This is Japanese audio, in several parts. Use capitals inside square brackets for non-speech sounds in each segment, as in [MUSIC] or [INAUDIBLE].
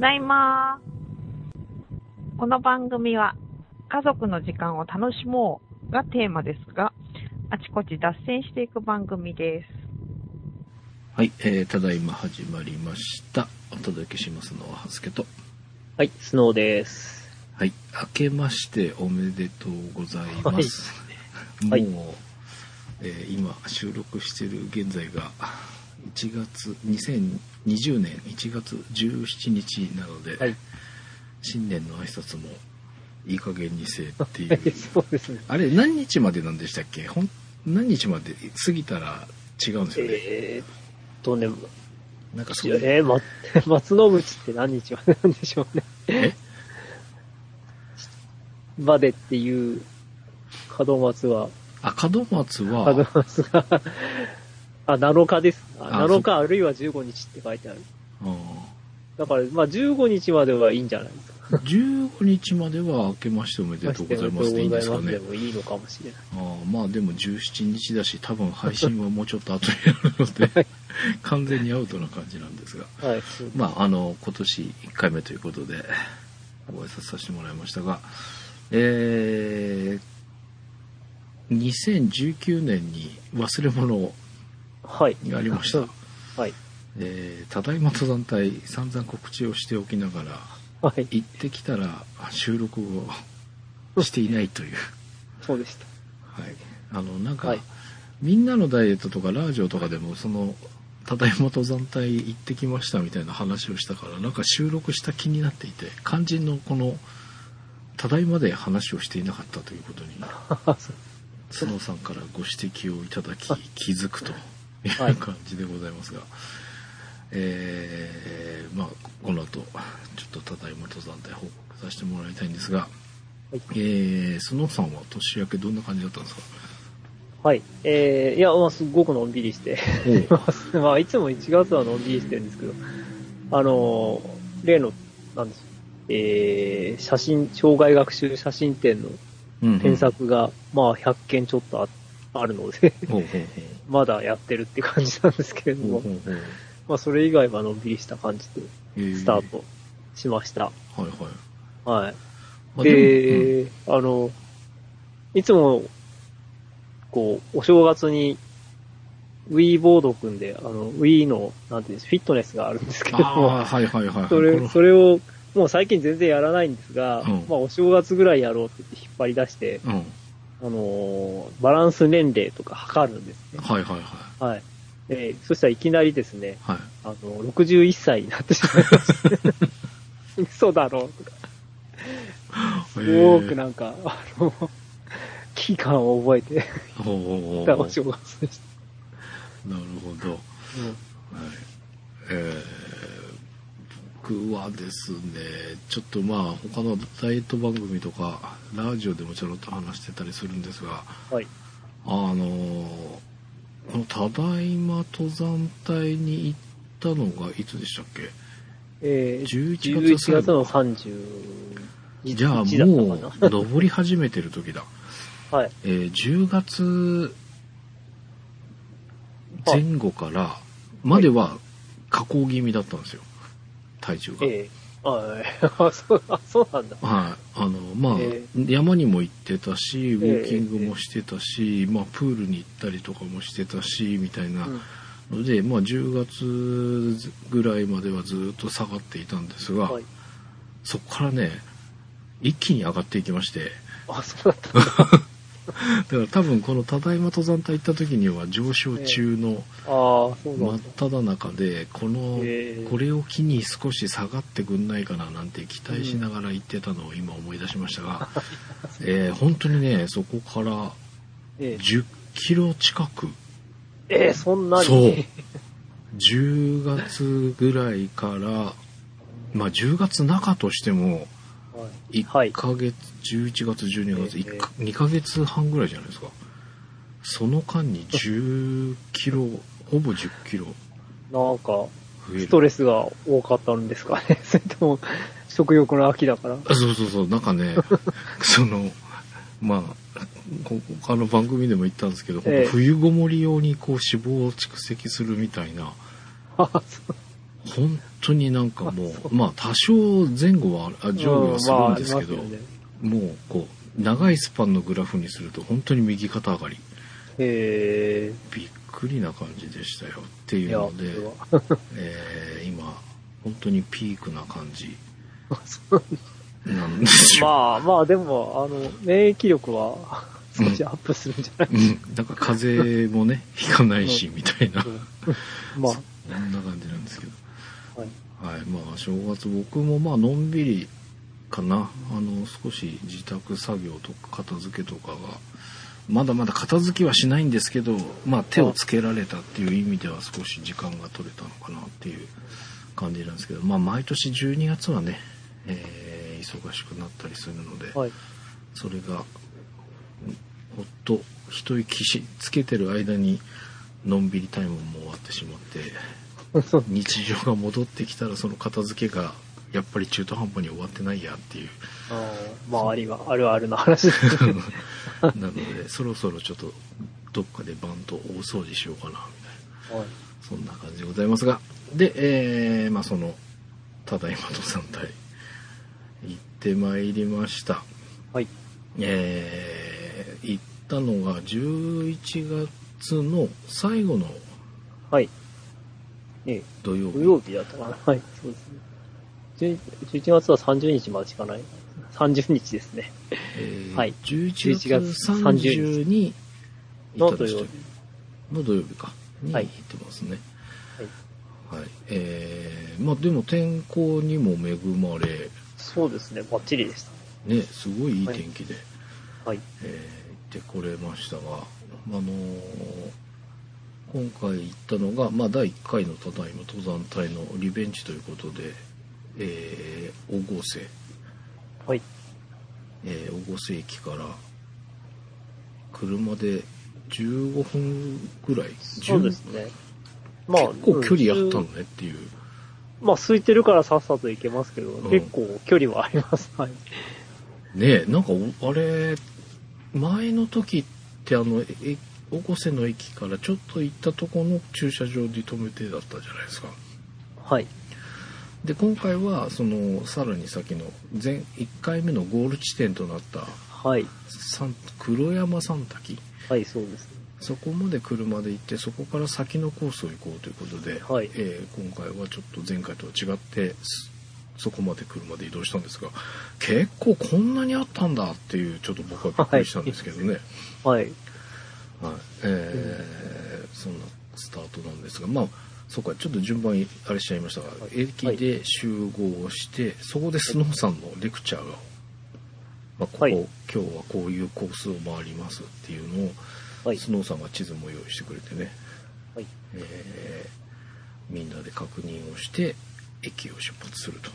だいまこの番組は家族の時間を楽しもうがテーマですが、あちこち脱線していく番組です。はい、えー、ただいま始まりました。お届けしますのは、はすけと。はい、スノーです。はい、明けましておめでとうございます。はいもう、えー今収録している現在が1月、2020年1月17日なので、はい。新年の挨拶もいい加減にせえっていう。[LAUGHS] そうですね。あれ、何日までなんでしたっけ？ほん何日まで過ぎたら違うんですよね。えーっとね、なんかそう。えー、ま、[LAUGHS] 松の口って何日までなんでしょうね。え？までっていう門松は、あ、門松門は、松が、あ、7日です。ああ7日あるいは15日って書いてある。うんだから、まあ15日まではいいんじゃないですか。15日までは明けましておめでとうございますでいいんですかねでもいいのかもしれない。ああまあでも17日だし多分配信はもうちょっと後になるので完全にアウトな感じなんですがはい。まああの今年1回目ということでご挨拶させてもらいましたがえー、2019年に忘れ物はい。がありました、はい。えー、ただいま登山隊散々告知をしておきながらはい。行ってきたら収録をしていないというそうでした。はい、あのなんか、はいみんなのダイエットとかラジオとかでもそのただいま登山隊行ってきましたみたいな話をしたからなんか収録した気になっていて肝心のこのただいまで話をしていなかったということに [LAUGHS] 角さんからご指摘をいただき気づくとい。うはい感じでございますが、えーまあこの後ちょっとただいま登山隊報告させてもらいたいんですが、はい。えー、角さんは年明けどんな感じだったんですか？はい。えー、いや、まあ、すっごくのんびりして [LAUGHS] まあ、いつも1月はのんびりしてるんですけど、あのー例の、なんですえー、写真、障害学習写真展のうんうん。添削が、まあ、100件ちょっとああるので、まだやってるって感じなんですけれども、まあ、それ以外はのんびりした感じで、えー。スタートしました。はいはい。はい。まあで、あの、いつも、こう、お正月に、Wii ボード組んで、あの、Wii の、なんていうんですフィットネスがあるんですけうんどはいはいはいはい。それ、それを、もう最近全然やらないんですが、うん。まあ、お正月ぐらいやろうって言って引っ張り出して、うんあのーバランス年齢とか測るんですね。はいはいはい。はい。でそしたらいきなりですね、はい。あの、61歳になってしまいまして、[LAUGHS] 嘘だろうとか、すごくなんか、あの、危機感を覚えてたお正月でしなるほど、はい。えー、僕はですねちょっとまあ他のダイエット番組とかラジオでもちょろっと話してたりするんですがた。はい。あのーこのただいま登山隊に行ったのがいつでしたっけ？えー、11月11月の30じゃあもう登り始めてる時だな。はい。えー10月前後からまでは下降気味だったんですよ体重が。ええ。ああ、[LAUGHS] そう、あ、そうなんだ。はい、あのまあ、え山にも行ってたしウえォーキングもしてたし、まあ、プールに行ったりとかもしてたしみたいなうん。ので、まあ、10月ぐらいまではずっと下がっていたんですが、はい。そこからね一気に上がっていきまして。あ、そうだったん [LAUGHS] だ。[LAUGHS] だから多分このただいま登山隊行った時には上昇中の真っ。只中でこのええこれを機に少し下がってくんないかななんて期待しながら行ってたのを今思い出しましたが、[LAUGHS] えー本当にねそこからええ10キロ近くええそんなに？そう [LAUGHS] 10月ぐらいからまあ10月中としてもはい。1ヶ月、11月12月、ええ1か2ヶ月半ぐらいじゃないですか。その間に10キロほぼ10キロ。なんか、ストレスが多かったんですかね。[LAUGHS] それとも、食欲の秋だから。あそうそうそう。なんかね [LAUGHS] そのまあこ他の番組でも言ったんですけど、ええ。冬ごもり用にこう脂肪を蓄積するみたいな [LAUGHS] 本当になんかもう、[LAUGHS] まあ多少前後は、あ上下はするんですけど、うんまあね。もうこう、長いスパンのグラフにすると本当に右肩上がり。へびっくりな感じでしたよってえ。いいうや、ので、[LAUGHS] えー今、本当にピークな感じ。[LAUGHS] なんですよ。まあまあ、でも、あの、免疫力は少しアップするんじゃない？うん、だから風邪もね、ひかないし、みたいな、うん。まあ、そんな感じなんですけど。はい。はい、まあ正月僕もまあのんびりかな。あの、少し自宅作業とか片付けとかが、まだまだ片付きはしないんですけど、まあ手をつけられたっていう意味では少し時間が取れたのかなっていう感じなんですけど、まあ毎年12月はね、えー忙しくなったりするので、はい。それが、ほっと一息しつけてる間に、のんびりタイムも終わってしまって、日常が戻ってきたらその片付けがやっぱり中途半端に終わってないやっていうあーまあ、ありが、あるあるな話ですね。[LAUGHS] なのでそろそろちょっとどっかでバンと大掃除しようかなみたいなはい。そんな感じでございますがでえー、まあそのただいま登山隊行ってまいりましたはい。えー、行ったのが11月の最後のはい。ええ、土曜日土曜日だったかな。はい、そうですね。11 11月は30日までしかない？30日ですね。えーはい11 11月月30に行ったんですよの土曜日。の土曜日かに行はいってますねはい。はい、えー、まあでも天候にも恵まれそうですね、バッチリでした。ねすごいいい天気で、はい。えー行ってこれましたがあのー今回行ったのが、まあ、第1回のただいま登山隊のリベンジということで、えー、大合瀬、はい。えー、大合瀬駅から車で15分ぐらい？そうですね。まあ、結構距離あったのうんねっていう、まあ、空いてるからさっさと行けますけど、ん結構距離はあります。[LAUGHS] はい。ねえなんかおあれ前の時ってあのえ大御瀬の駅からちょっと行ったとこの駐車場に止めてだったじゃないですかはい。で今回はそのさらに先の前1回目のゴール地点となったはい。三黒山三滝はい、そうですね。そこまで車で行ってそこから先のコースを行こうということで、はいえー今回はちょっと前回とは違ってすそこまで車で移動したんですが結構こんなにあったんだっていうちょっと僕はびっくりしたんですけどね、はい。はいえーそんなスタートなんですがまあそうかちょっと順番あれしちゃいましたが、はい駅で集合してそこでスノーさんのレクチャーが、まあ、ここ、はい今日はこういうコースを回りますっていうのを、はい。スノーさんが地図も用意してくれてね、はい。えーみんなで確認をして駅を出発すると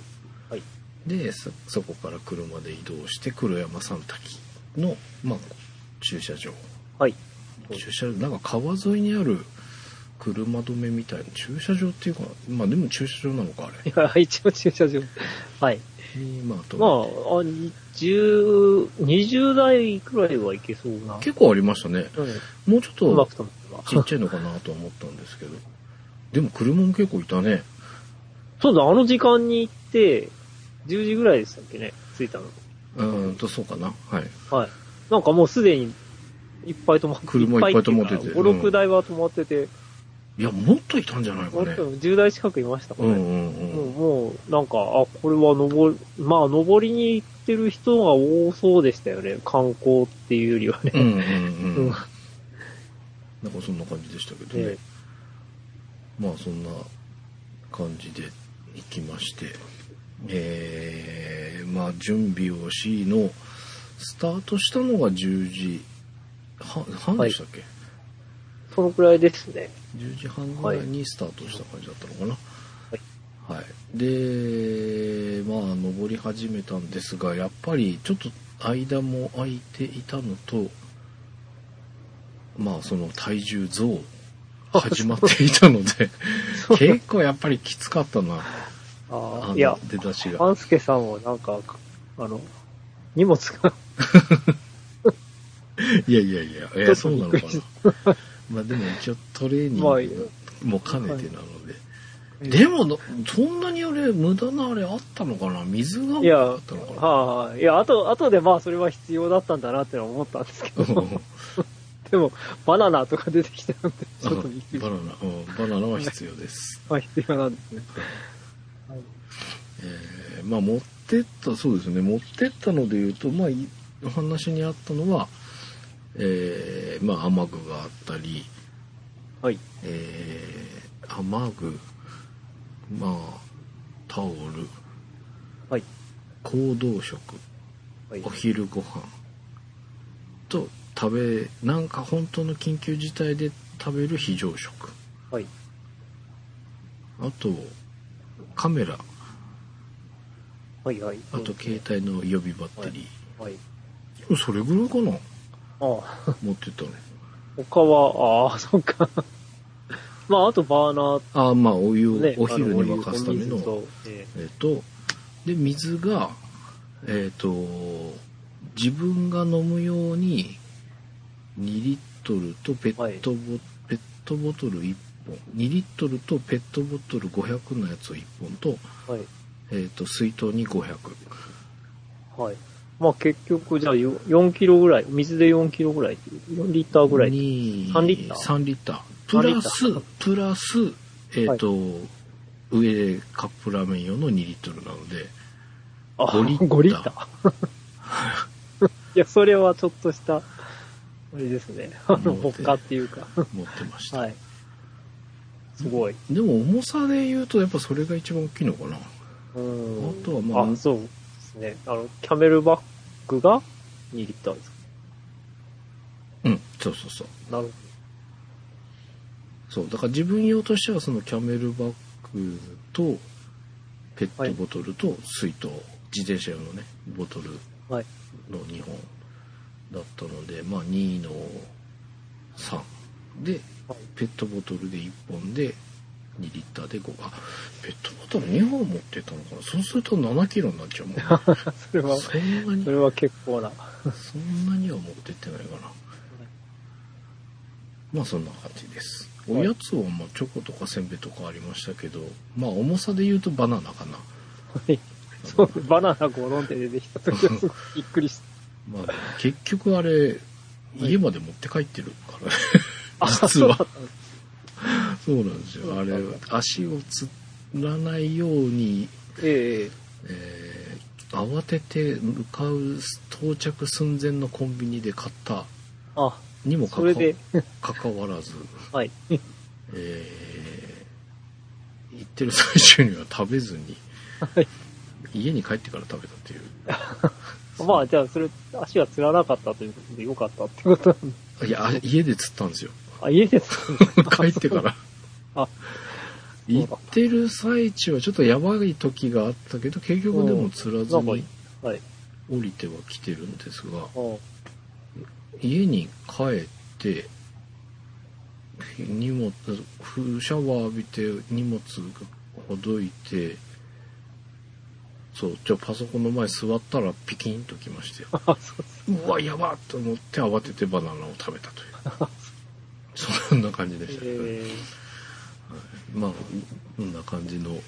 はい。でそそこから車で移動して黒山三滝の、まあ、駐車場はい。駐車場なんか川沿いにある車止めみたいな駐車場っていうかまあでも駐車場なのかあれ [LAUGHS] いや、一応駐車場。はい。にまあとまあ、あ、10、20台くらいはいけそうな。結構ありましたねうん。もうちょっと。ちっちゃいのかなとは思ったんですけどでも車も結構いたねそうだ、あの時間に行って、10時ぐらいでしたっけね、着いたの。うーんとそうかなはいはい。なんかもうすでにいっぱい止まって車いっぱい止まってて。5、6台は止まってて、いやもっといたんじゃないかね。もっと10台近くいましたかね。うんうんうん。もう、もう、なんか、あ、これは登り、まあ、登りに行ってる人が多そうでしたよね。観光っていうよりはね。うんうんうん。うん。なんかそんな感じでしたけどね、えまあそんな感じで行きまして。えー、まあ準備をしのスタートしたのが10時半半でしたっけ、そのくらいですね。10時半ぐらいにスタートした感じだったのかな？はい、でまあ登り始めたんですがやっぱりちょっと間も空いていたのとまあその体重増始まっていたので [LAUGHS] 結構やっぱりきつかったな。ああいや、出だしが。アンスケさんもなんか、あの、荷物が、[LAUGHS] [LAUGHS] いやいやいやいやそうなのかな。まあでも一応トレーニンまあグも兼ねてなので、でもの、そんなにあれ、無駄なあれあったのかな？水がいやあったのかな？はい、い。や、あと、あとでまあそれは必要だったんだなって思ったんですけど、[LAUGHS] でも、バナナとか出てきたので、ちょっとびっくりバナナ、うん、バナナは必要です。ま [LAUGHS] あ必要なんですね。えーまあ持ってった、そうですね、持ってったので言うと、まあ、いお話にあったのは、えーまあ雨具があったり、はい。えー雨具、まあ、タオル、はい。行動食、はいお。昼ご飯と食べなんか本当の緊急事態で食べる非常食はい。あとカメラはい。はい。あと携帯の予備バッテリはい。ー、それぐらいかな持ってったの他は、ああ、そっか。まあ、あとバーナー。ああまあお湯を、ね、お昼に沸かすためのお水とええ。っ、とで水がえっ、と自分が飲むように2リットルとペットボ、ペットボトル1本。2リットルとペットボトル500のやつを1本と,、えはい。えー、と水筒に500はい。まあ結局、じゃあよ4キロぐらい、水で4キロぐらい、4リッターぐらい。に3リッター3リッタープラス3リップラスえっ、と、上カップラーメン用の2リットルなのであ、5リッター5リッター。[LAUGHS] いや、それはちょっとした、あれですね。あの、持って他っていうか。持ってました、はい。すごい。でも重さで言うとやっぱそれが一番大きいのかなうん。あとはまああ、そうですね。あの、キャメルバッグが2リッターですか？うんそうそうそうなるそうだから自分用としてはそのキャメルバッグとペットボトルと水筒、自転車用のねボトルほど。はい。の2本だったのでまあ2の3ではいペットボトルで1本で2リッターで5あペットボトル2本持ってたのかな？そうすると7キロになっちゃうもんね。[LAUGHS] それは、そんなに？それは結構な。そんなには持ってってないかな。まあそんな感じです。おやつはまあチョコとかせんべいとかありましたけどまあ重さで言うとバナナかな。はい。そう、バナナゴロンって出てきた時はすごくびっくりした。まあ結局あれ家まで持って帰ってるからね。あ、実は。そうだったんですそうなんですよ。あれ足をつらないように、えええー慌てて向かう到着寸前のコンビニで買った。あ、にもかかわ [LAUGHS] らず。はい。えー行ってる最中には食べずに、はい。家に帰ってから食べたっていう。[LAUGHS] まあ、じゃあ、それ、足がつらなかったということでよかったってことなんでいやあ家で釣ったんですよ。あ、家ですか [LAUGHS] 帰ってから。あ [LAUGHS] 行ってる最中はちょっとやばい時があったけど結局でも釣らずにはい。降りては来てるんですがあ家に帰って荷物ふシャワー浴びて荷物ほどいてそうじゃあパソコンの前座ったらピキンときましたよあ、[LAUGHS] そうわやばっと思って慌ててバナナを食べたという。[LAUGHS] そんな感じでした。ね、えまあこんな感じのはい。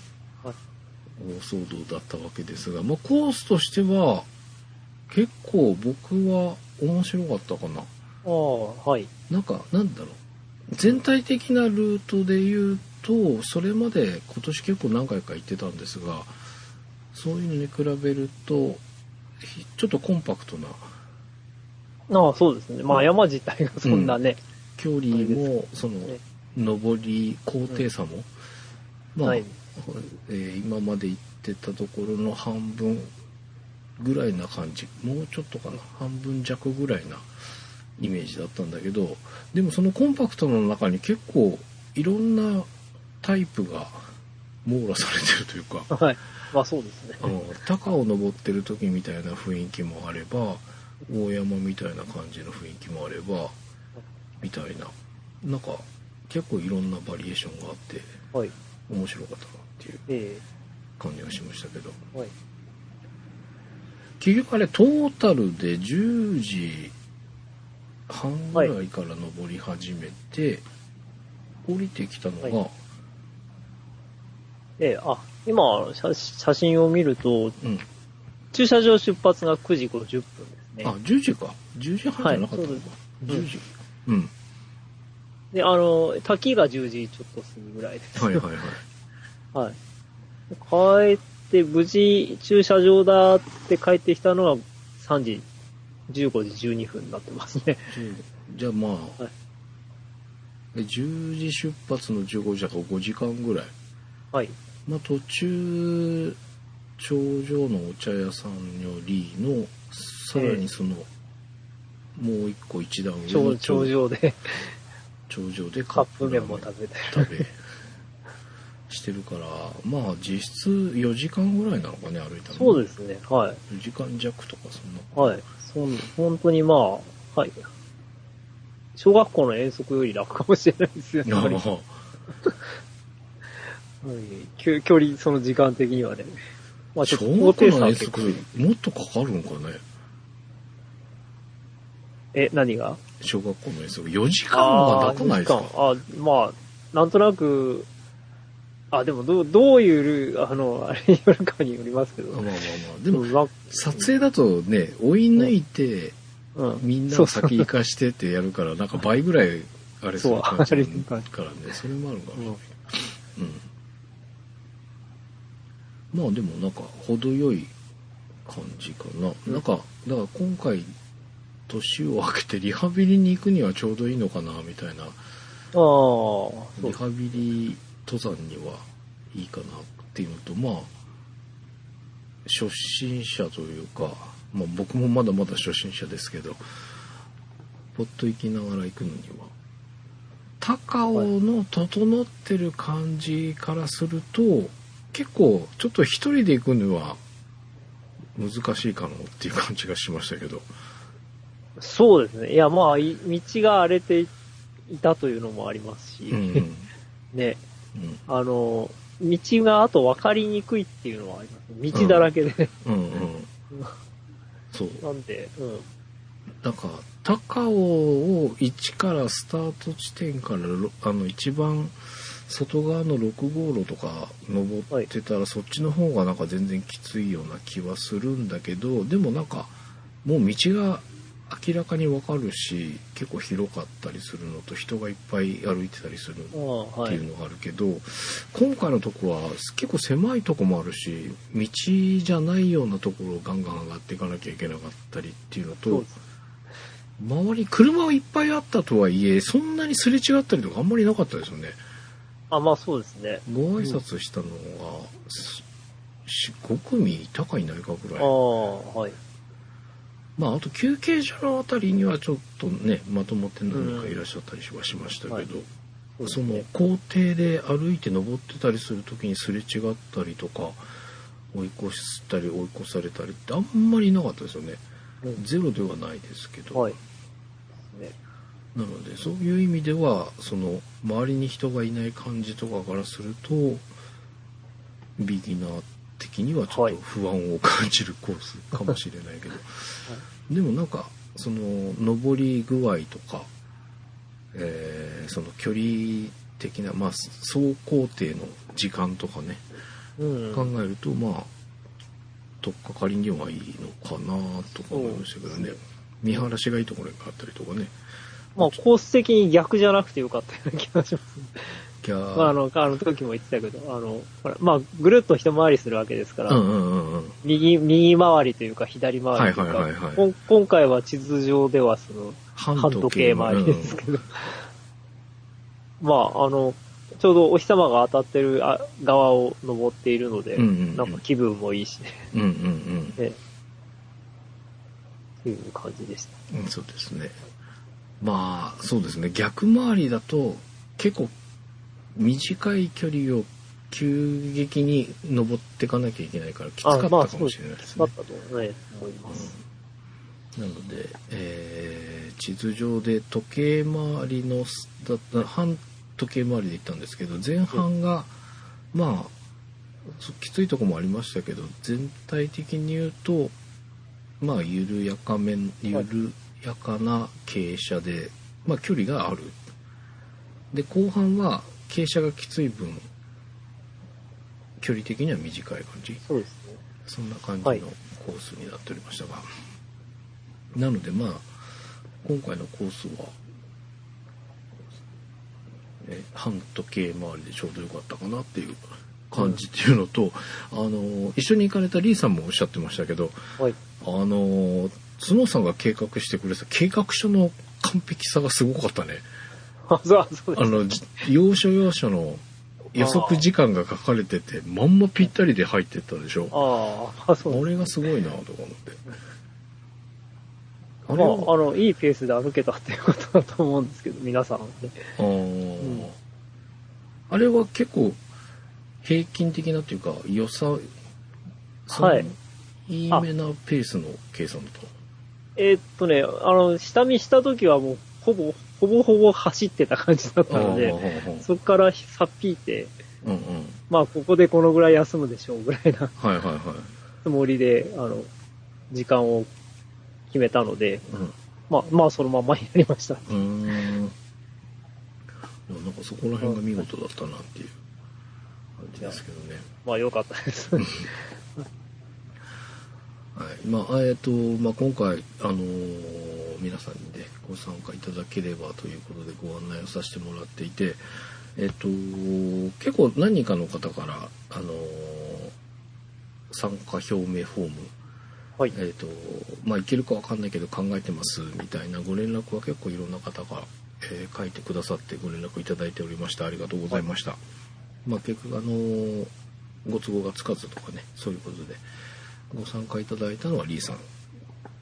大騒動だったわけですが、まあ、コースとしては結構僕は面白かったかな。ー、ああ、はい。なんかなんだろう。全体的なルートで言うとそれまで今年結構何回か行ってたんですがそういうのに比べるとひちょっとコンパクトな。ああ、そうですね。まあ、山自体がそんなね。距離もそのね上り高低差も、まあ、はいえー今まで行ってたところの半分ぐらいな感じもうちょっとかな半分弱ぐらいなイメージだったんだけどでもそのコンパクトの中に結構いろんなタイプが網羅されてるというか [LAUGHS] はい。まあ、そうですね。あの高を登ってる時みたいな雰囲気もあれば大山みたいな感じの雰囲気もあればみたいななんか結構いろんなバリエーションがあってはい。面白かったなっていうえ感じがしましたけどえはい。結局あれトータルで10時半ぐらいから登り始めて、降りてきたのが、はええ、あ、今写、写真を見ると、うん。駐車場出発が9時50分ですね。あ、10時か。10時半じゃなかったのか。はいそうです10時。うん。で、あの、滝が10時ちょっと過ぎぐらいです。はいはいはい。[LAUGHS] はい。帰って、無事駐車場だって帰ってきたのは3時、15時12分になってますね。10じゃあまあ、はいえ10時出発の15時だから5時間ぐらい。はい。まあ途中、頂上のお茶屋さんよりの、さらにその、もう一個一段上の頂頂上で頂上でカップ麺も食べて。食べしてるからまあ実質4時間ぐらいなのかね歩いたのそうですね。はい。4時間弱とかそんなはい。そん本当にまあ、はい。小学校の遠足より楽かもしれないですよね。あはい距離、その時間的にはね。まあちょ小っと高低学校の遠差結もっとかかるんかねえ、何が？小学校の遠足4時間はなくないですか？あー2時間あ、まあ、なんとなく、あ、でもどう、どういうあの、あれによるかによりますけど。まあまあまあ。でもまあ撮影だとね追い抜いてうん、みんなを先行かしてってやるからなんか倍ぐらいあれする感じそうだからね。それもあるかもしれないうん。まあでもなんか程よい感じかな、うんなんかだから今回年を明けてリハビリに行くにはちょうどいいのかなみたいな。あリハビリ登山にはいいかなっていうのとまあ初心者というか、まあ、僕もまだまだ初心者ですけどポッと行きながら行くのには高尾の整ってる感じからすると結構ちょっと一人で行くには難しいかなっていう感じがしましたけどそうですね。いや、まあ、い道が荒れていたというのもありますし、うんうん [LAUGHS] ね、うんあの、道があと分かりにくいっていうのはあります。道だらけで。うんうんそう [LAUGHS] なんで、うん。なんか高尾を1からスタート地点からろあの一番外側の6号路とか登ってたら、そっちの方がなんか全然きついような気はするんだけどでもなんかもう道が明らかにわかるし結構広かったりするのと人がいっぱい歩いてたりするっていう。のがあるけど、今回のとこは結構狭いとこもあるし道じゃないようなところをガンガン上がっていかなきゃいけなかったりっていうのと。周り車はいっぱいあったとはいえそんなにすれ違ったりとかあんまりなかったですよねあ、まあそうですね。ご挨拶したのがす5組いたかいないかぐらいああ、はい。まああと休憩所のあたりにはちょっとねまともって何人かいらっしゃったりはしましたけど、はいそのね。校庭で歩いて登ってたりする時にすれ違ったりとか追い越したり追い越されたりってあんまりなかったですよねうんゼロではないですけど、はい。ねなのでそういう意味ではその周りに人がいない感じとかからするとビギナー的にはちょっと不安を感じるコースかもしれないけど、[LAUGHS] でもなんかその上り具合とか、えーその距離的な、まあ、走行程の時間とかねうん。考えるとまあ取っかかりにはいいのかなとか思いましたけどね。見晴らしがいいところがあったりとかね。まあ、コース的に逆じゃなくてよかったような気がします。ギャーまあ、あの、あの時も言ってたけど、あの、ほら、まあ、ぐるっと一回りするわけですから、うんうんうんうん。右、右回りというか、左回りというか、はいはいはいはい。今回は地図上ではその、半半時計回りですけど、[LAUGHS] まあ、あの、ちょうどお日様が当たってるあ側を登っているので、うんうんうん。なんか気分もいいしね、うんうんうん。[LAUGHS] ね。っていう感じでした。うんそうですね。まあそうですね。逆回りだと結構短い距離を急激に登っていかなきゃいけないからきつかったかもしれないですね。きつかったと、ね、思います。なので、えー地図上で時計回りのスだった半時計回りで行ったんですけど前半が、まあそきついとこもありましたけど全体的に言うとまあ緩やかめ緩やかな傾斜で、まあ、距離がある。で後半は傾斜がきつい分距離的には短い感じ？そうですね。そんな感じのはいコースになっておりましたが、なのでまあ今回のコースはえ半時計回りでちょうどよかったかなっていう感じっていうのと、あの一緒に行かれたリーさんもおっしゃってましたけどはい。あの角さんが計画してくれた計画書の完璧さがすごかったね。あ、そう、そうです。あの、じ要所要所の予測時間が書かれてて、まんまぴったりで入ってったでしょ。ああ、そうですあれがすごいなとか思って。あまれはあ、あの、いいペースで歩けたっていうことだと思うんですけど、皆さんね。あーあれは結構平均的なっていうか良さ、はい。いいめなペースの計算だと。えーっとね、あの、下見した時はもう、ほぼ、ほぼほぼ走ってた感じだったので、そこからさっぴいて、うんうん。まあ、ここでこのぐらい休むでしょうぐらいなはいはいはい。つもりで、あの、時間を決めたので、うんまあ、まあ、そのままやりました。うーん。なんかそこら辺が見事だったなっていう感じですけどね。まあ、良かったです。[LAUGHS] はい。まあ、えっ、と、まあ、今回、あのー皆さんにね、ご参加いただければということでご案内をさせてもらっていて、えっ、と、結構何人かの方から、あのー参加表明フォーム、はい。えっ、と、まあ、いけるかわかんないけど考えてますみたいなご連絡は結構いろんな方が、えー書いてくださってご連絡いただいておりました。ありがとうございました。まあ、結局、あのーご都合がつかずとかね、そういうことで、ご参加いただいたのはリーさん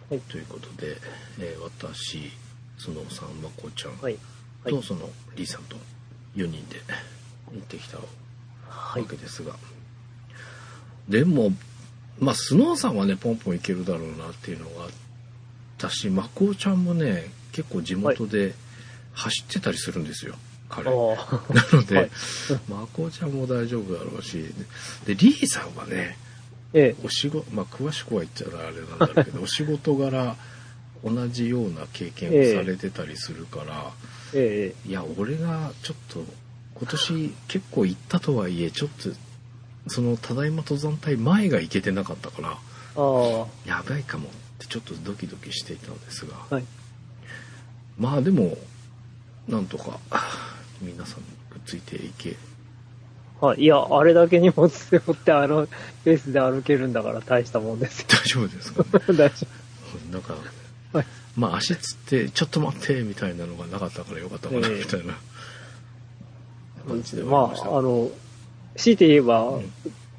はい。ということで、えー私、スノーさん、まこちゃんと、はい。はい。そのリーさんと4人で行ってきたわはい。けですが、でも、まあ、スノーさんはね、ポンポンいけるだろうなっていうのがあったし、まこちゃんもね、結構地元で走ってたりするんですよ、彼。あ [LAUGHS] なあ。ので、はい [LAUGHS] まこちゃんも大丈夫だろうし、で、リーさんはね、ええ。お仕事、まあ、詳しくは言っちゃあれなんだろうけど、[LAUGHS] お仕事柄、同じような経験をされてたりするから、ええ。いや、俺がちょっと、今年結構行ったとはいえ、ちょっと、その、ただいま登山隊前が行けてなかったから。やばいかもってちょっとドキドキしていたのですが、はい。まあでも、なんとか、皆さんくっついていけ、はい。いや、あれだけ荷物背負って、あの、ペースで歩けるんだから大したもんですよ。大丈夫ですか？ね。[LAUGHS] 大丈なんか、はいまあ足つって、ちょっと待って、みたいなのがなかったからよかったかな、ええみたいな感じで夫。まはありました。あ、あの、強いて言えば、うん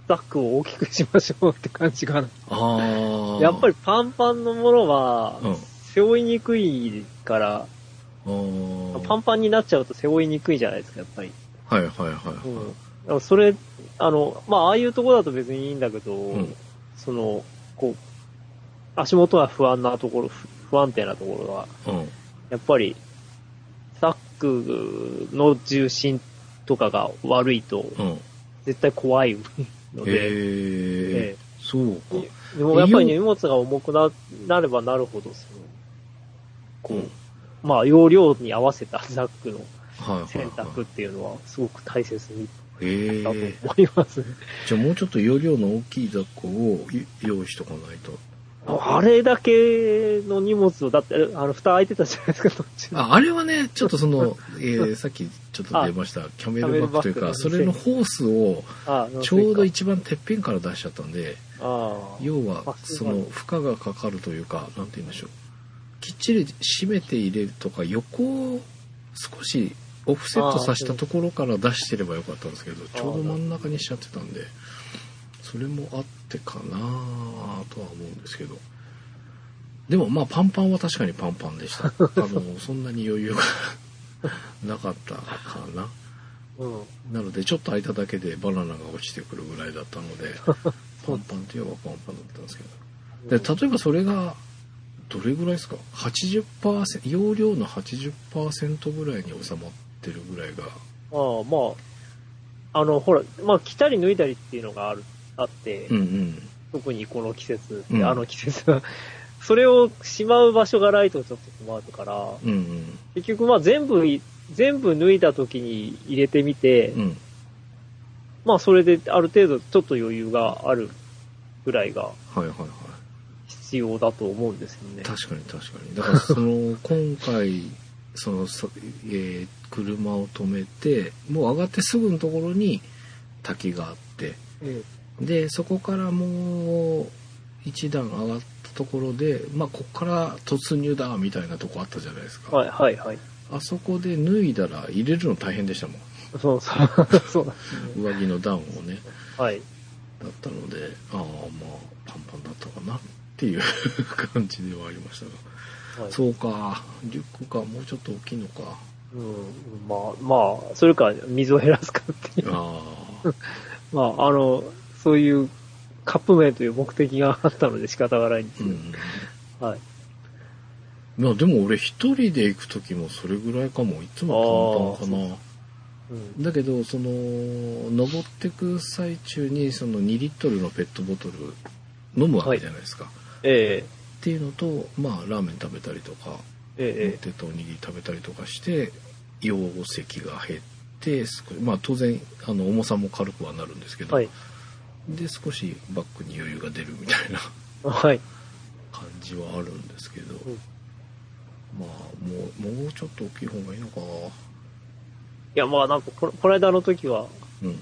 ザックを大きくしましょうって感じかな。あーやっぱりパンパンのものはうん、背負いにくいから、あーパンパンになっちゃうと背負いにくいじゃないですか、やっぱり。はいはいはいはい。うん。だからそれ、あの、まあ、ああいうとこだと別にいいんだけど、んその、こう、足元は不安なところ、不不安定なところは、うん。やっぱり、ザックの重心とかが悪いと、うん。絶対怖いので、へええそうか。えでもやっぱり荷物が重くななればなるほど、その、こう、うんまあ、容量に合わせたザックの。選択っていうのは、すごく大切にへだとえ思いますね。じゃあもうちょっと容量の大きい抱っこを用意しとかないと。あれだけの荷物を、だって、あの、蓋開いてたじゃないですか、途中。あ、あれはね、ちょっとその、[LAUGHS] えーさっきちょっと出ました、キャメルバッグというか、それのホースをあちょうどい一番てっぺんから出しちゃったんで。要はあその負荷がかかるというか、なんて言うんでしょう。きっちり締めて入れるとか、横を少しオフセットさせたところから出してればよかったんですけど、ちょうど真ん中にしちゃってたんで、それもあってかなとは思うんですけど。でもまあパンパンは確かにパンパンでした。[LAUGHS] あの、そんなに余裕がなかったかな。うん。なのでちょっと空いただけでバナナが落ちてくるぐらいだったので、[LAUGHS] パンパンといえばパンパンだったんですけど。で、例えばそれが、どれぐらいですか ?80%、容量の80%ぐらいに収まってるぐらいが、ああ、まあ、あの、ほら、まあ、着たり脱いだりっていうのがある、あって、うんうん。特にこの季節、うんあの季節は、[LAUGHS] それをしまう場所がないとちょっと困るから、うんうん。結局まあ全部い、全部脱いだ時に入れてみて、うん。まあそれである程度ちょっと余裕があるぐらいがはいはいはい。必要だと思うんですよね。確かに確かに。だからその、[LAUGHS] 今回、その、そえー車を止めて、もう上がってすぐのところに滝があって、えで、そこからもう一段上がったところで、まあ、ここから突入だ、みたいなとこあったじゃないですか。えはいはいはい。あそこで脱いだら入れるの大変でしたもん。そうそう。そう。上着の段をね。はい。だったので、ああ、まあ、パンパンだったかなっていう [LAUGHS] 感じではありましたが。はい、そうか、リュックか、もうちょっと大きいのか。うん。まあ、まあ、それか水を減らすかっていう。あ [LAUGHS] まあ、あの、そういうカップ麺という目的があったので仕方がないんですあ、うけん。ど。はい。まあでも俺一人で行く時もそれぐらいかも。いつもパンパンかな。うん。だけど、その、登ってく最中に、その2リットルのペットボトル飲むわけじゃないですか。えっていうのと、まあ、ラーメン食べたりとか、ええポテトおにぎり食べたりとかして、容積が減って、まあ当然、あの、重さも軽くはなるんですけど、えはい。で、少しバッグに余裕が出るみたいなはい。感じはあるんですけど、んまあ、もう、もうちょっと大きい方がいいのか。いや、まあなんかこ、この間の時は、うん。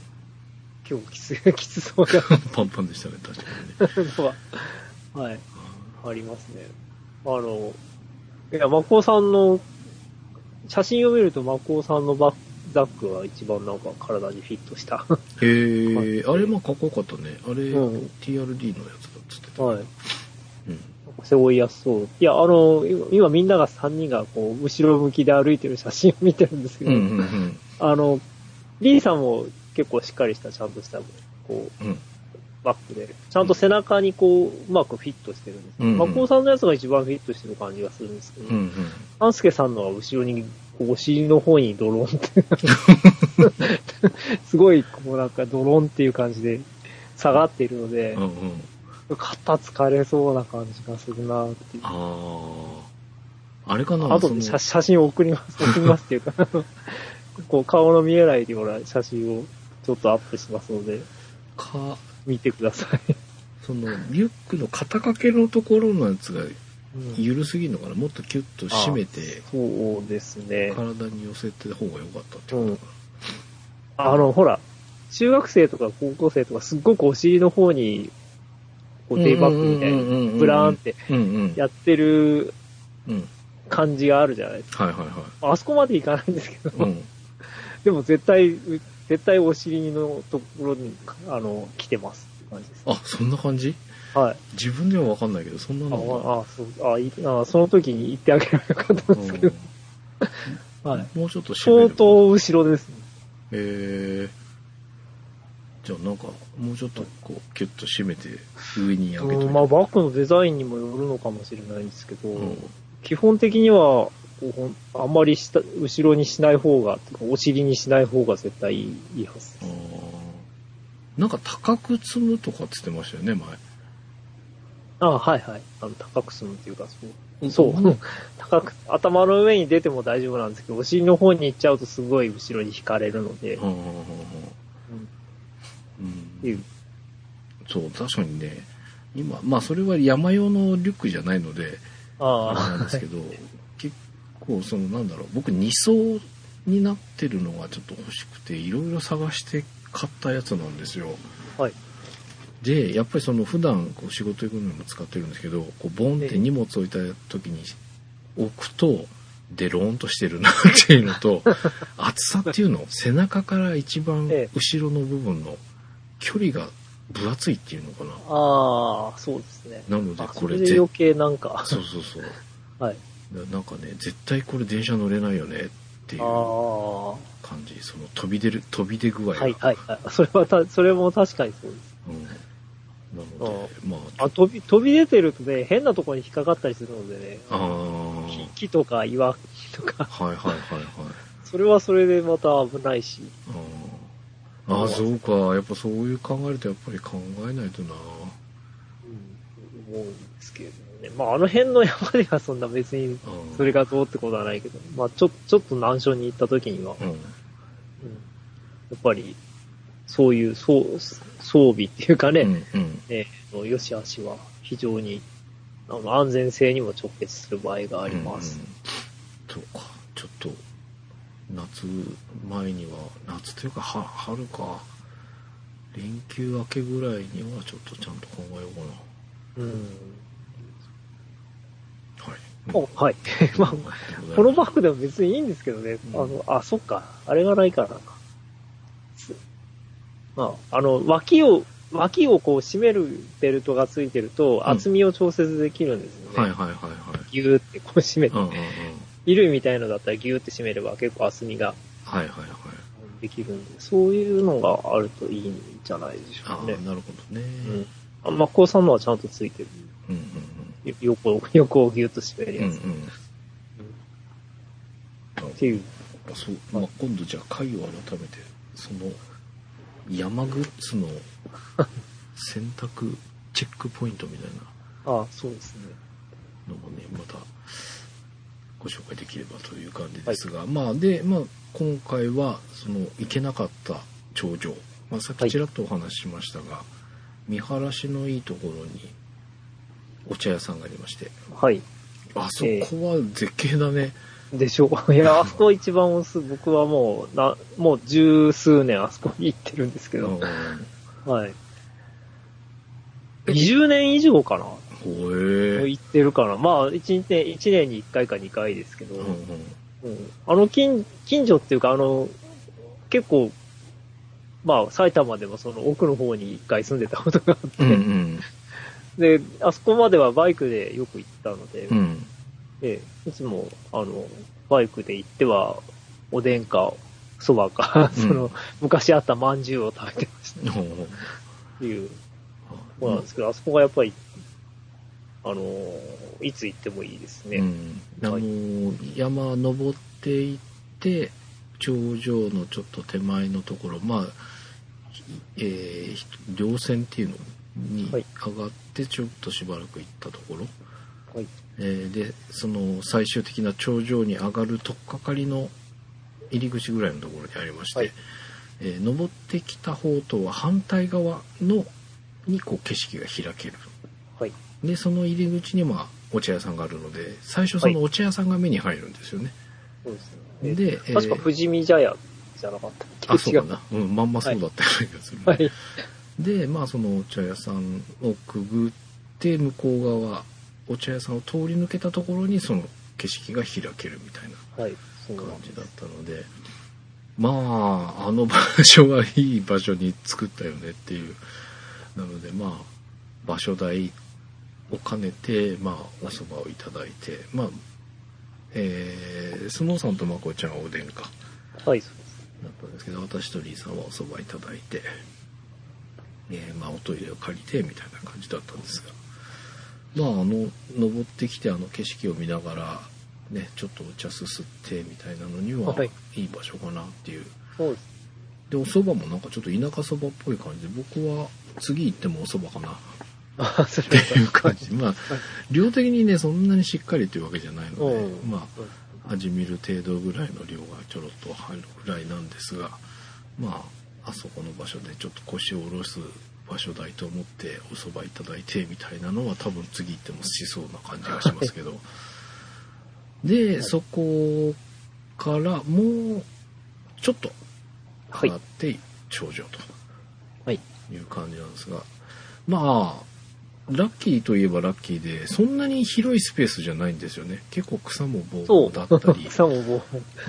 結構きつ、[LAUGHS] きつそうな [LAUGHS] パンパンでしたね、確かにね。[LAUGHS] はい、ありますね。あの、いや、マコさんの、写真を見るとマコさんのバッザックが一番なんか体にフィットした。へえ、[LAUGHS] あれまあかっこよかったね。あれ、うん TRD のやつだっつってた。はい。うん。背負いやすそう。いや、あの、今みんなが3人がこう、後ろ向きで歩いてる写真を見てるんですけど、うんうんうん。あの、リーさんも結構しっかりした、ちゃんとした、こう、うん。バックで、ちゃんと背中にこう、うまくフィットしてるんですけど、うんうんマコオさんのやつが一番フィットしてる感じがするんですけど、うんうん。アンスケさんのは後ろに、お尻の方にドロンって、[LAUGHS] すごい、こうなんかドロンっていう感じで下がっているのでうん、うん。肩疲れそうな感じがするなっていう。ああ。あれかなその後で写写真を送ります、[LAUGHS] 送りますっていうか、こう顔の見えないような写真をちょっとアップしますので、か、見てください。その、リュックの肩掛けのところのやつがうん緩すぎるのかな？もっとキュッと締めて、そうですね。体に寄せて方が良かったってことかあの、ほら、中学生とか高校生とかすっごくお尻の方に、こうな。デイバッグみたいうんうんうんうんな、ブラーンってうんうん。やってるうん。感じがあるじゃないですか。はいはいはあそこまでいかないんですけど、い。うん。でも絶対、絶対お尻のところに、あの、来てますって感じです。あ、そんな感じ？はい。自分ではわかんないけど、そんなあ、のがあ、そう、あ、いあその時に言ってあげればよかったんですけど、はい。もうちょっと相る。当後ろですね。えー、じゃあなんか、もうちょっとこう、キュッと締めて、上に上げとまあ、バッグのデザインにもよるのかもしれないんですけど、うん基本的には、こうあんまり下後ろにしない方が、お尻にしない方が絶対いいいいはずあーなんか高く積むとかっつってましたよね、前。あはいはい。あの、高くすむっていうか、そう。そう。[LAUGHS] 高く、頭の上に出ても大丈夫なんですけど、お尻の方に行っちゃうとすごい後ろに引かれるので。そう、確かにね、今、まあそれは山用のリュックじゃないので、あれあなんですけど、結 [LAUGHS] 構そのなんだろう、僕2層になってるのがちょっと欲しくて、いろいろ探して買ったやつなんですよ。あ、はい。で、やっぱりその普段こう仕事行くのにも使ってるんですけど、こうボンって荷物置いた時に置くと、デローンとしてるなっていうのと、[LAUGHS] 厚さっていうの、背中から一番ええ後ろの部分の距離が分厚いっていうのかな。ああ、そうですね。なのであ、これで余計なんか、そうそうそう。[LAUGHS] はい。なんかね、絶対これ電車乗れないよねっていう感じ。その飛び出る、飛び出具合が。いはいはい。[LAUGHS] それはた、それも確かにそうです。うん。なので、まあ、あ、飛び、飛び出てるとね、変なところに引っかかったりするのでね、あー木木とか岩とか、はいはいはいはい。[LAUGHS] それはそれでまた危ないし、あーあー、そうか。やっぱそういう考えるとやっぱり考えないとな。うん、思うんですけれどもね。まあ、あの辺の山ではそんな別に、うんそれがどうってことはないけど、まあ、ちょ、ちょっと難所に行った時には、うん。うん、やっぱり、そういう装装備っていうかね、うんうん。えーと、よしあしは非常にあの安全性にも直結する場合があります。うんうんそうか。ちょっと、夏前には、夏というか、は春か。連休明けぐらいにはちょっとちゃんと考えようかな。うん。はい。おはい。まあ、このバッグでも別にいいんですけどね。うんあの、あ、そっか。あれがないからまあ、あの、脇を、脇をこう締めるベルトがついてると、うん厚みを調節できるんですよね。はいはいはいはい。ギューってこう締めて、うんうんうん。衣類みたいのだったらギューって締めれば結構厚みがはいはいはい。できるんで、そういうのがあるといいんじゃないでしょああ、うね。なるほどね。うん。あ、まあ、こうさんのはちゃんとついてる。うんよ横、横をギュッと締めるうんうん。うん。っていう。あそう、まあ、今度じゃあ会を改めてその山グッズの [LAUGHS] 選択チェックポイントみたいなあそうですね。のもねまたご紹介できればという感じですが、まあで、まあ、今回はその行けなかった頂上、まあ、さっきちらっとお話ししましたが、見晴らしのいいところにお茶屋さんがありまして。はい。あそこは絶景だね、でしょ。う。[LAUGHS] いや、あそこ一番おす、僕はもう、な、もう十数年あそこに行ってるんですけうん、ど、はい。20年以上かな。ほえ。行ってるかな。まあ、1年、一年に1回か2回ですけど、うんうん。うん。あの近、近所っていうか、あの、結構、まあ、埼玉でもその奥の方に1回住んでたことがあって、うんうんで、あそこまではバイクでよく行ったので、うん。ええいつも、あの、バイクで行っては、おでんか、そばか、うん。その、昔あった饅頭を食べてました。ほう。っていう。なんですけど、あそこがやっぱり、あの、いつ行ってもいいですね。うん、あのー山登っていって頂上のちょっと手前のところまあ、えーひ稜線っていうのにはい上がってちょっとしばらく行ったところ、はい。えーでその最終的な頂上に上がる取っかかりの入り口ぐらいのところにありまして、はい。えー登ってきた方とは反対側のにこう景色が開ける。はい。でその入り口にまあお茶屋さんがあるので最初そのお茶屋さんが目に入るんですよね、そうですね。で、えー確か富士見茶屋じゃなかったっけ？あそうかな、う。ん、まんまそうだったような気がする、はい。でまあそのお茶屋さんをくぐって向こう側お茶屋さんを通り抜けたところにその景色が開けるみたいな感じだったのでまああの場所はいい場所に作ったよねっていう。なのでまあ場所代を兼ねてまあお蕎麦をいただいてまあえー、スノーさんとまこちゃんはおでんか。はい、そうです。だったんですけど私とリーさんはお蕎麦いただいて、えーまあ、おトイレを借りてみたいな感じだったんですが。まああの登ってきてあの景色を見ながらねちょっとお茶すすってみたいなのにははい。いい場所かなっていう。でお蕎麦もなんかちょっと田舎そばっぽい感じで僕は次行ってもお蕎麦かな。っていう感じ。まあ量的にねそんなにしっかりというわけじゃないのでうんまあ味見る程度ぐらいの量がちょろっと入るぐらいなんですがまああそこの場所でちょっと腰を下ろす場所代と思ってお蕎麦いただいてみたいなのは多分次行ってもしそうな感じがしますけど。[LAUGHS] でそこからもうちょっと上がって頂上とはい。いう感じなんですが。まあラッキーといえばラッキーでそんなに広いスペースじゃないんですよね。結構草もボーそう。ボーだったり。草も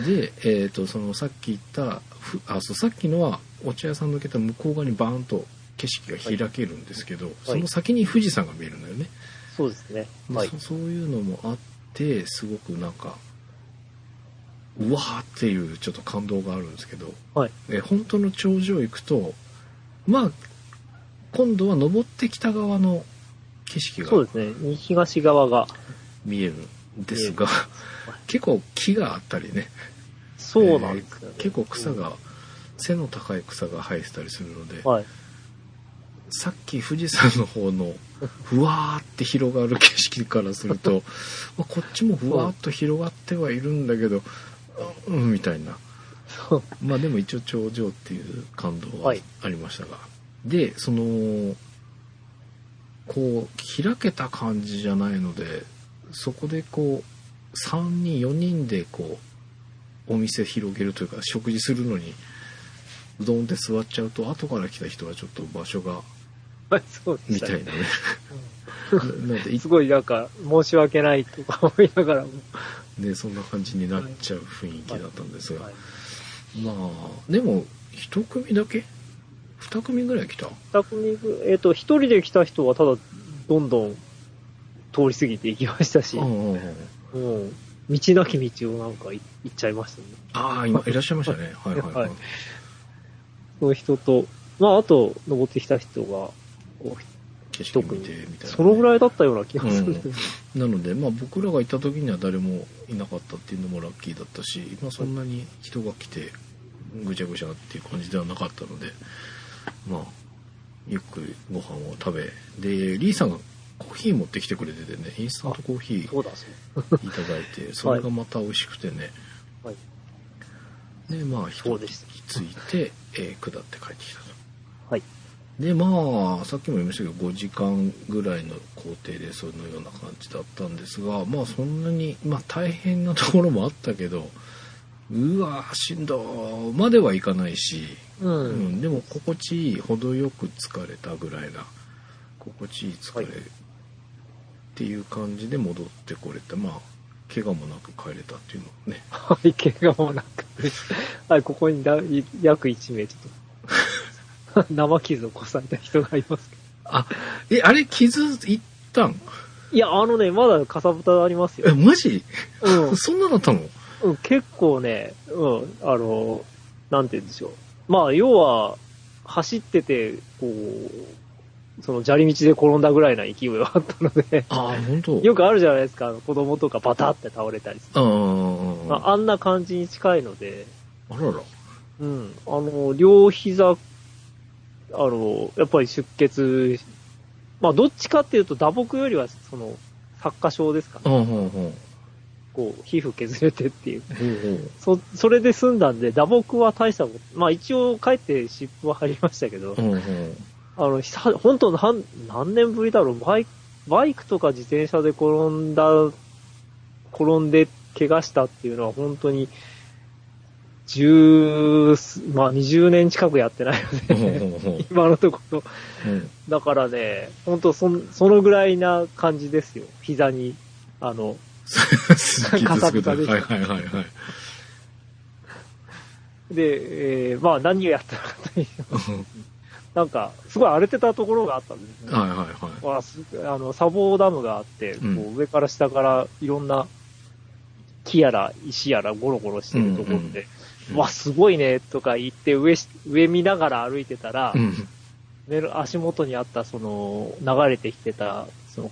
で、えー、とそのさっき言ったふあそうさっきのはお茶屋さん抜けた向こう側にバーンと景色が開けるんですけど、その先に富士山が見えるんだよね、そうですね。ではい。そそういうのもあってすごくなんかうわーっていうちょっと感動があるんですけど、はい。え本当の頂上行くとまあ今度は登ってきた側の景色がそうですね。東側が。見えるんですが、見 [LAUGHS] 結構木があったりねそうなんですよ、ねえー結構草が、背の高い草が生えてたりするので、はい。さっき富士山の方の [LAUGHS] ふわーって広がる景色からすると [LAUGHS] まあこっちもふわーっと広がってはいるんだけどうんみたいな。まあでも一応頂上っていう感動ははいありましたが。で、その、こう、開けた感じじゃないので、そこでこう、3人、4人でこう、お店広げるというか、食事するのに、うどんって座っちゃうと、後から来た人はちょっと場所が、[LAUGHS] みたいなね。すごいなんか、申し訳ないとか思いながらも。ね、そんな感じになっちゃう雰囲気だったんですが、はいまあ、でも、一組だけ？二組ぐらい来た？二組ぐ、えっ、と、一人で来た人はただ、どんどん通り過ぎていきましたし、うんうんうんうん。道なき道をなんかい行っちゃいましたね。ああ、今いらっしゃいましたね。はいはいはい。[LAUGHS] の人と、まあ、あと、登ってきた人が、景色見てみたいな、そのぐらいだったような気がするうんなので、まあ僕らが行った時には誰もいなかったっていうのもラッキーだったし、まあそんなに人が来てぐちゃぐちゃっていう感じではなかったので、まあ、ゆっくりご飯を食べ、で、リーさんがコーヒー持ってきてくれててね、インスタントコーヒー。いただいて、それがまた美味しくてね。はい。で、まあ、一そうでいて、えー下って帰ってきたと。はい。で、まあ、さっきも言いましたけど、5時間ぐらいの工程でそのような感じだったんですが、まあ、そんなに、まあ、大変なところもあったけど、うわーしんどまではいかないし、う。うんん、でも心地いい、程よく疲れたぐらいな、心地いい疲れはいっていう感じで戻ってこれた。まあ、怪我もなく帰れたっていうのをね。[LAUGHS] はい、怪我もなく。はい、ここにだい約1名ちょっと、[LAUGHS] 生傷をこされた人がいますけあ、え、あれ傷いったん？ど。いや、あのね、まだかさぶたありますえ、よ。マジ？うん。[LAUGHS] そんなだったの？うん、結構ね、うん、あの、なんて言うんでしょう。まあ、要は、走ってて、こう、その砂利道で転んだぐらいな勢いはあったので、ああ、本当？よくあるじゃないですか、子供とかバタって倒れたりする。あーまあ、あんな感じに近いので、あらら。うん、あの、両膝、あの、やっぱり出血、まあ、どっちかっていうと打撲よりは、その、擦過傷ですかね。ああ、ほうほう。こう、皮膚削れてっていう。ほうほう。そ、それで済んだんで、打撲は大したこと、まあ一応帰って湿布は貼りましたけど、ほうほう。あの、久本当何、何年ぶりだろう、バイク、バイクとか自転車で転んだ、転んで怪我したっていうのは本当に、十、まあ20年近くやってないので。[LAUGHS] 今のところ。うんだからね、本当そん、そのぐらいな感じですよ。膝に、あの、[LAUGHS] すっきりつくとはいはいはいはい。で、えー、まあ何をやったのかというと、なんか、すごい荒れてたところがあったんですね。はいはいはい。わあすあの、砂防ダムがあって、うんこう上から下からいろんな木やら石やらゴロゴロしてるところで、うんわ、すごいね、とか言って上し、上見ながら歩いてたら、うん。目の足元にあったその、流れてきてた、その、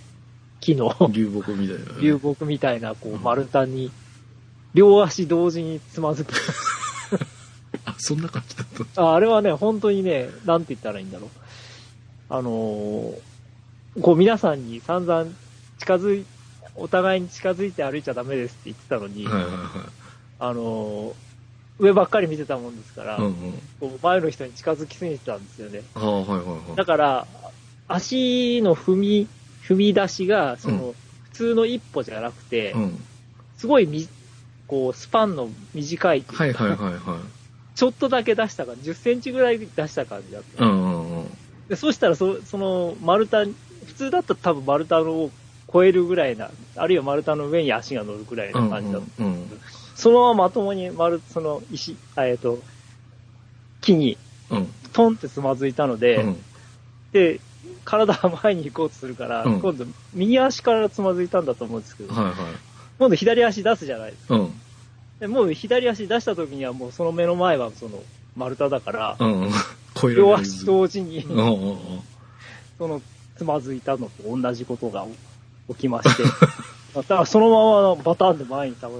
木の流木みたいなね。[LAUGHS] 流木みたいな、こう、うん丸太に、両足同時につまずき、あ、そんな感じだった。ああれはね、本当にね、なんて言ったらいいんだろう。あのーこう皆さんに散々近づい、お互いに近づいて歩いちゃダメですって言ってたのに、はいはいはい。あのー上ばっかり見てたもんですから、うんうん。こう前の人に近づきすぎてたんですよね。はいはいはい。だから、足の踏み、踏み出しが、その、う普通の一歩じゃなくて、うん。すごいみ、こう、スパンの短いいはいはいはいはい。ちょっとだけ出したか、10センチぐらい出した感じだった。うんうんうん。でそうしたらそ、その丸太、普通だったら多分丸太を超えるぐらいな、あるいは丸太の上に足が乗るぐらいな感じだった。うんうんそのまままともに丸、その石、あえっ、と、木にうん。トンってつまずいたので、うん。で、体が前に行こうとするから、うん今度右足からつまずいたんだと思うんですけど、はいはい。今度左足出すじゃないですか。うん。でもう左足出した時にはもうその目の前はその丸太だから、うんうん。両足同時に、うんうんうん。そのつまずいたのと同じことが起きまして、[LAUGHS] だからそのままバタンで前に倒れ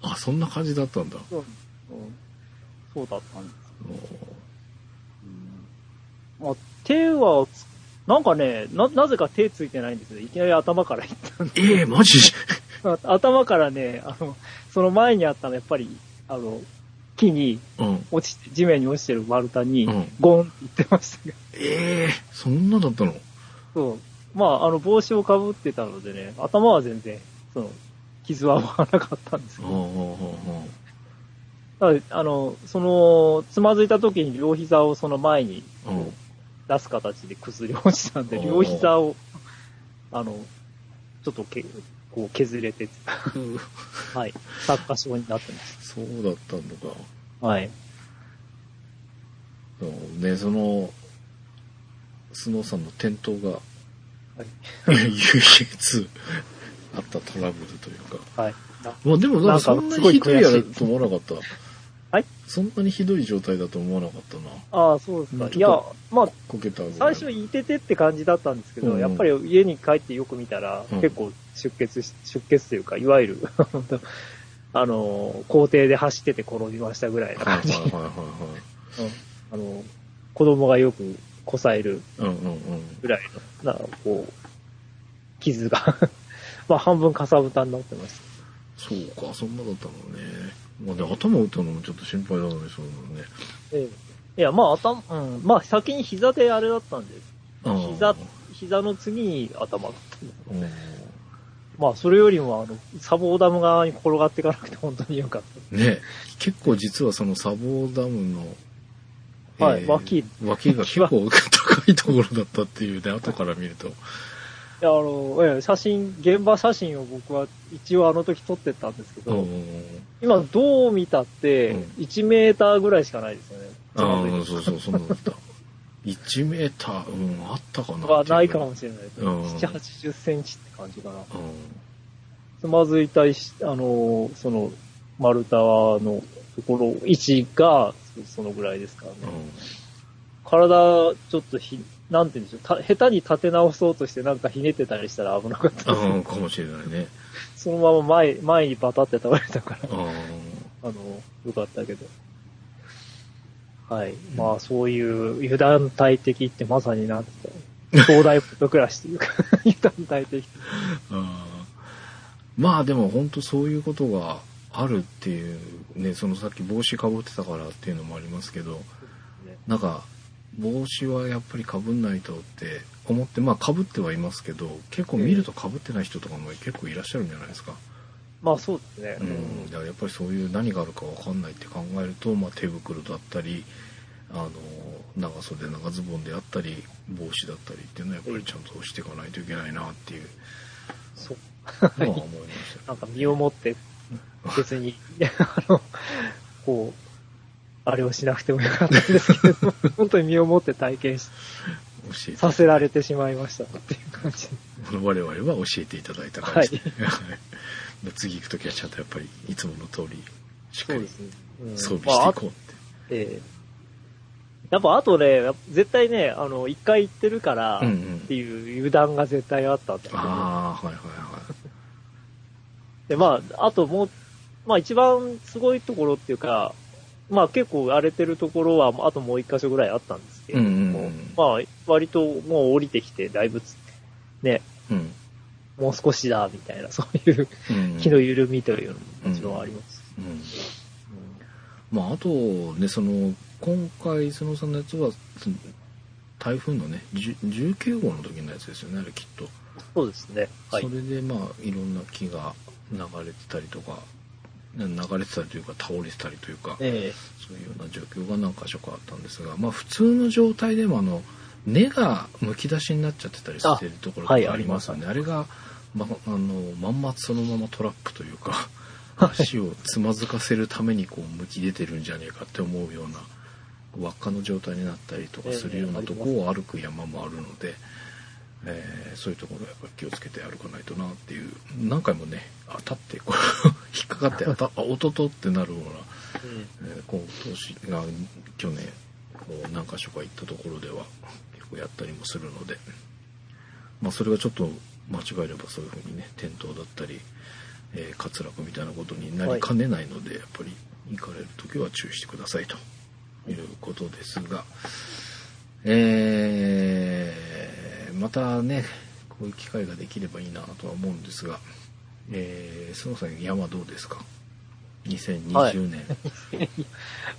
た。あ、そんな感じだったんだ。そう,、うん、そうだったんです。まあ、手はつ、なんかねな、なぜか手ついてないんですよ。いきなり頭からいったんで。ええマジ？[LAUGHS] 頭からね、あの、その前にあったの、やっぱり、あの、木にうん。落ちて、地面に落ちてる丸太にうん、ゴンって言ってましたが、ええそんなだったの？そう。まあ、あの、帽子をかぶってたのでね、頭は全然、その、傷は負わなかったんですけど、あただあの、その、つまずいた時に両膝をその前に。出す形で崩れ落ちたんで、両膝を、あの、ちょっとけ、こう削れて、はい、作家賞になってます。そうだったのか。はい。ね、その、スノーさんの転倒が、はい。唯一あったトラブルというか。はい。まあでもなんかそんなにひどいやると思わなかった。はいそんなにひどい状態だと思わなかったな。ああ、そうですか。うんいや、まあ、こけたぐらい最初、いててって感じだったんですけど、うんやっぱり家に帰ってよく見たら、うん結構出血し、出血というか、いわゆる、[LAUGHS] あの、校庭で走ってて転びましたぐらいなはい感じ。はいはいはいはい。うんあの、子供がよくこさえるうんうんうん。ぐらいの、なこう、傷が、[LAUGHS] まあ半分かさぶたになってました。そうか、そんなだったのね。まあで、頭打ったのもちょっと心配だね、そういうのね。ええいや、まあ頭、うん、まあ先に膝であれだったんで、膝、膝の次に頭だったんです。うんまあそれよりもあの、砂防ダム側に転がっていかなくて本当によかった。ね、結構実はその砂防ダムの、はい脇脇が結構高いところだったっていうね、後から見ると。いや、あの、ええ写真、現場写真を僕は一応あの時撮ってったんですけど、うん今どう見たってうん1メーターぐらいしかないですよね。ああ、そうそう、そんなだった。[LAUGHS] 1メーター、うん、あったかなはないかも。もしれないです。うん7、80センチって感じかな。うん。つまずいた石、あの、その、丸太のところ、位置が、そそのぐらいですからね。体、ちょっとひ、なんて言うんでしょう、た下手に立て直そうとしてなんかひねってたりしたら危なかったです、うん。うん、かもしれないね。そのまま前、前にバタって倒れたから、うん。あの、よかったけど。はい。まあ、そういう油断大敵ってまさになんて言ったら、東大フォトクラシというか、[LAUGHS] 油断大敵。まあでも本当そういうことがあるっていうねそのさっき帽子かぶってたからっていうのもありますけどなんか帽子はやっぱりかぶんないとって思ってまあかぶってはいますけど結構見るとかぶってない人とかも結構いらっしゃるんじゃないですか、まあ、そうですね。うん、だからやっぱりそういう何があるかわかんないって考えると、まあ、手袋だったりあの長袖長ズボンであったり帽子だったりっていうのはやっぱりちゃんとしていかないといけないなっていう。そう。のは思いました。よ [LAUGHS] なんか身をもって、別に、[LAUGHS] あの、こう、あれをしなくてもよかったんですけど、本当に身をもって体験しさせられてしまいましたっていう。感じ。我々は教えていただいた感じで、は次行く時はちゃんとやっぱりいつもの通りしっかりそうですね。うん。装備していこうって、まあええやっぱあとね、絶対ね、あの、一回行ってるから、うんうんっていう油断が絶対あったんだよね。ああはいはいはで、まあ、あともう、まあ一番すごいところっていうか、まあ結構荒れてるところは、あともう一箇所ぐらいあったんですけれども、うんうんうんまあ割ともう降りてきて、だいぶつ、ね、いうんもう少しだ、みたいな、[LAUGHS] そういううん気の緩みというのももちろんあります。うんまああとねその今回そのさんのやつは台風のね10 19号の時のやつですよねあれきっと、そうですね。はいそ。れでまあいろんな木が流れてたりとか流れてたりというか倒れてたりというか、えそういうような状況が何箇所かあったんですが、まあ普通の状態でもあの根がむき出しになっちゃってたりしてるところとかはいありますよね。あ,、あれが、ま、あの、まんまそのままトラップというか、[LAUGHS] 足をつまずかせるためにこうむき出てるんじゃねえかって思うような輪っかの状態になったりとかするようなところを歩く山もあるので、えーそういうところはやっぱり気をつけて歩かないとなっていう何回もね当たってこう引っかかって当た [LAUGHS] あおととってなるようなええーこう投資が去年こう何か所か行ったところでは結構やったりもするので、まあ、それがちょっと間違えればそういうふうにね転倒だったり、えー滑落みたいなことになりかねないので、やっぱり行かれる時は注意してくださいと。いうことですが、えーまたねこういう機会ができればいいなとは思うんですが、えー、そのさん山どうですか？2020年。[LAUGHS]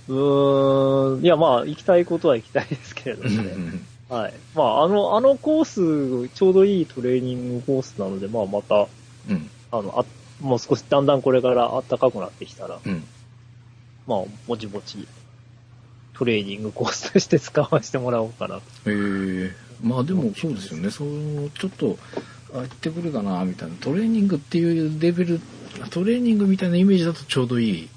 うーん、いや、まあ、行きたいことは行きたいですけれどうんもね。はい。まあ、あの、あのコース、ちょうどいいトレーニングコースなので、まあ、また、うん。あの、あ、もう少しだんだんこれから暖かくなってきたら、うん。まあ、ぼちぼち、トレーニングコースとして使わせてもらおうかなと。ええまあでもそうですよね。その、ちょっと、あ、行ってくるかな、みたいな。トレーニングっていうレベル、トレーニングみたいなイメージだとちょうどいい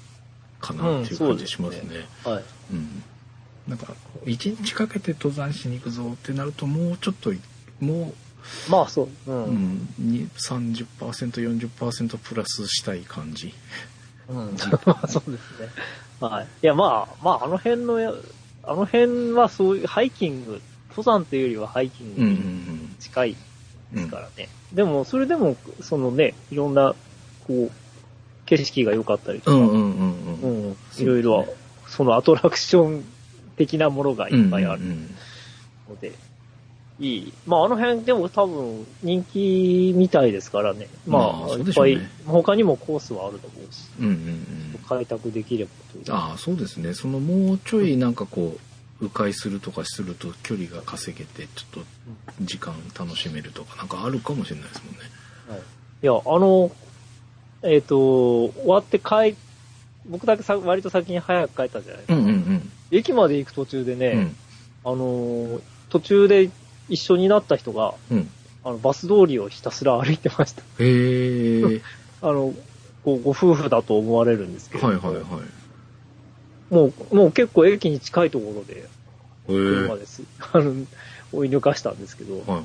かなっていう感じしますね。はい。うん。なんか、一日かけて登山しに行くぞってなると、もうちょっと、もまあ、そう。うう、ん。うん、に30%、40%プラスしたい感じ。うん。[LAUGHS] そうですね。はい。いや、まあ、まあ、あの辺のや、あの辺はそういうハイキング、登山というよりはハイキンうんうんグに近いうん。ですからね。でも、それでも、そのね、いろんな、こう、景色が良かったりとか、うんうんうんうん。うん、いろいろ、そのアトラクション的なものがいっぱいあるうんうんので、いい。まあ、あの辺でも多分人気みたいですからね。ままあ、いっぱい、ね他にもコースはあると思うし、うんうんうん。開拓できればという。ああ、そうですね。そのもうちょいなんかこう、迂回するとかすると距離が稼げて、ちょっと時間楽しめるとかなんかあるかもしれないですもんね。はいいや、あの、えっ、と、終わって帰、僕だけさ割と先に早く帰ったじゃないですか。うんうんうん。駅まで行く途中でね、うん。あのー途中で一緒になった人が、うん。あの、バス通りをひたすら歩いてました。へえ。[LAUGHS] あの、こうご夫婦だと思われるんですけど、はいはいはい。もう、もう結構駅に近いところで、車です。あの、追い抜かしたんですけど、はいは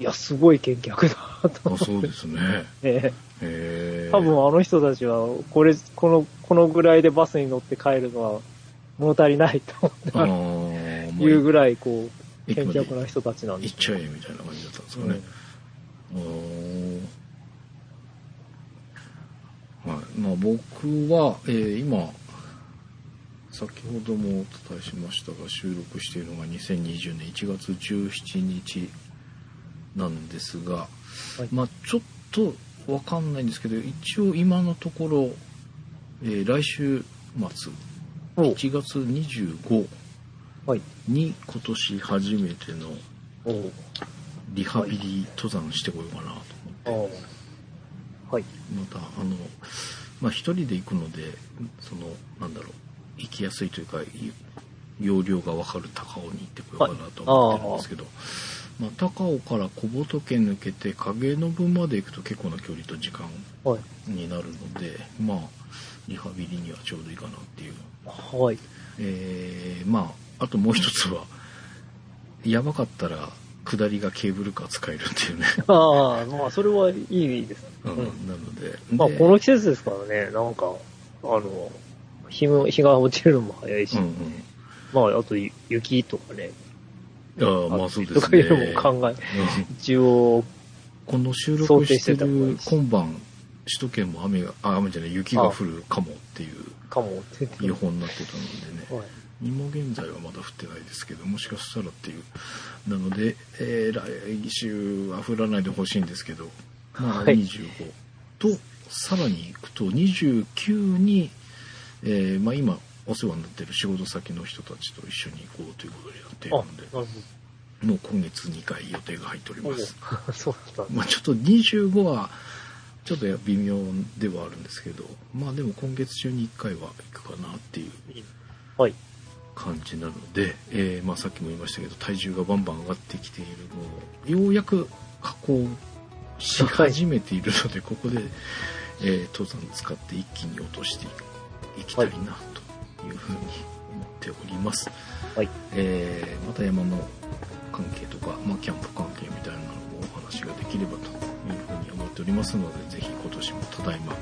いや、すごい見客だとい。あ、思ってそうですね。ね。[LAUGHS] へえ。多分あの人たちは、これ、この、このぐらいでバスに乗って帰るのは物足りないとあ [LAUGHS] あ、もいうぐらい、こう、見客な人たちなんです行っちゃえみたいな感じだったんですかね。うーんはい、まあ僕は、えー今先ほどもお伝えしましたが収録しているのが2020年1月17日なんですが、はい。まあちょっとわかんないんですけど一応今のところ、えー来週末お。1月25はい。に今年初めてのお。リハビリ登山してこようかなと思って、あ。はい。またあのまあ一人で行くのでそのなんだろう行きやすいというかい容量が分かる高尾に行ってこようかなと思ってるんですけど、まあ、高尾から小仏抜けて影延まで行くと結構な距離と時間はい。になるのでまあリハビリにはちょうどいいかなっていうはい。えーまああともう一つはやばかったら下りがケーブルカー使えるっていうね、[LAUGHS] ああ、まあ、それはいいですね。うんうんなのでまあ、でこの季節ですからね、なんか、あの、日も、日が落ちるのも早いし、うんうん。まあ、あと雪とかね、いやまあそうでとすね。かいうのも考え、うん。一応、この収録してる今晩首都圏も雨があ雨じゃない雪が降るかもっていうかもって予報になってたのでね。はい。今現在はまだ降ってないですけどもしかしたらっていう。なので、えー来週は降らないでほしいんですけどまあはい。25と、さらに行くと29に、えーまあ、今お世話になってる仕事先の人たちと一緒に行こうということでやっているあ、のでなるもう今月2回予定が入っておりほます。[LAUGHS] まあちょっと25はちょっと微妙ではあるんですけどまあでも今月中に1回は行くかなっていうはい。感じなので、えーまあ、さっきも言いましたけど体重がバンバン上がってきているのをようやく加工し始めているので、ここで、えー登山使って一気に落としていきたいなというふうに思っております、はい。えーまた山の関係とか、まあ、キャンプ関係みたいなのもお話ができればというふうに思っておりますのでぜひ今年もただいま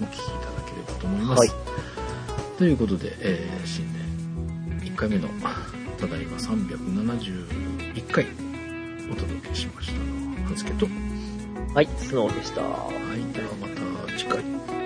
お聞きいただければと思います、はい。ということで、えー新年1回目のただいま371回お届けしましたのははずけと。ははい、スノーでした。いではまた次回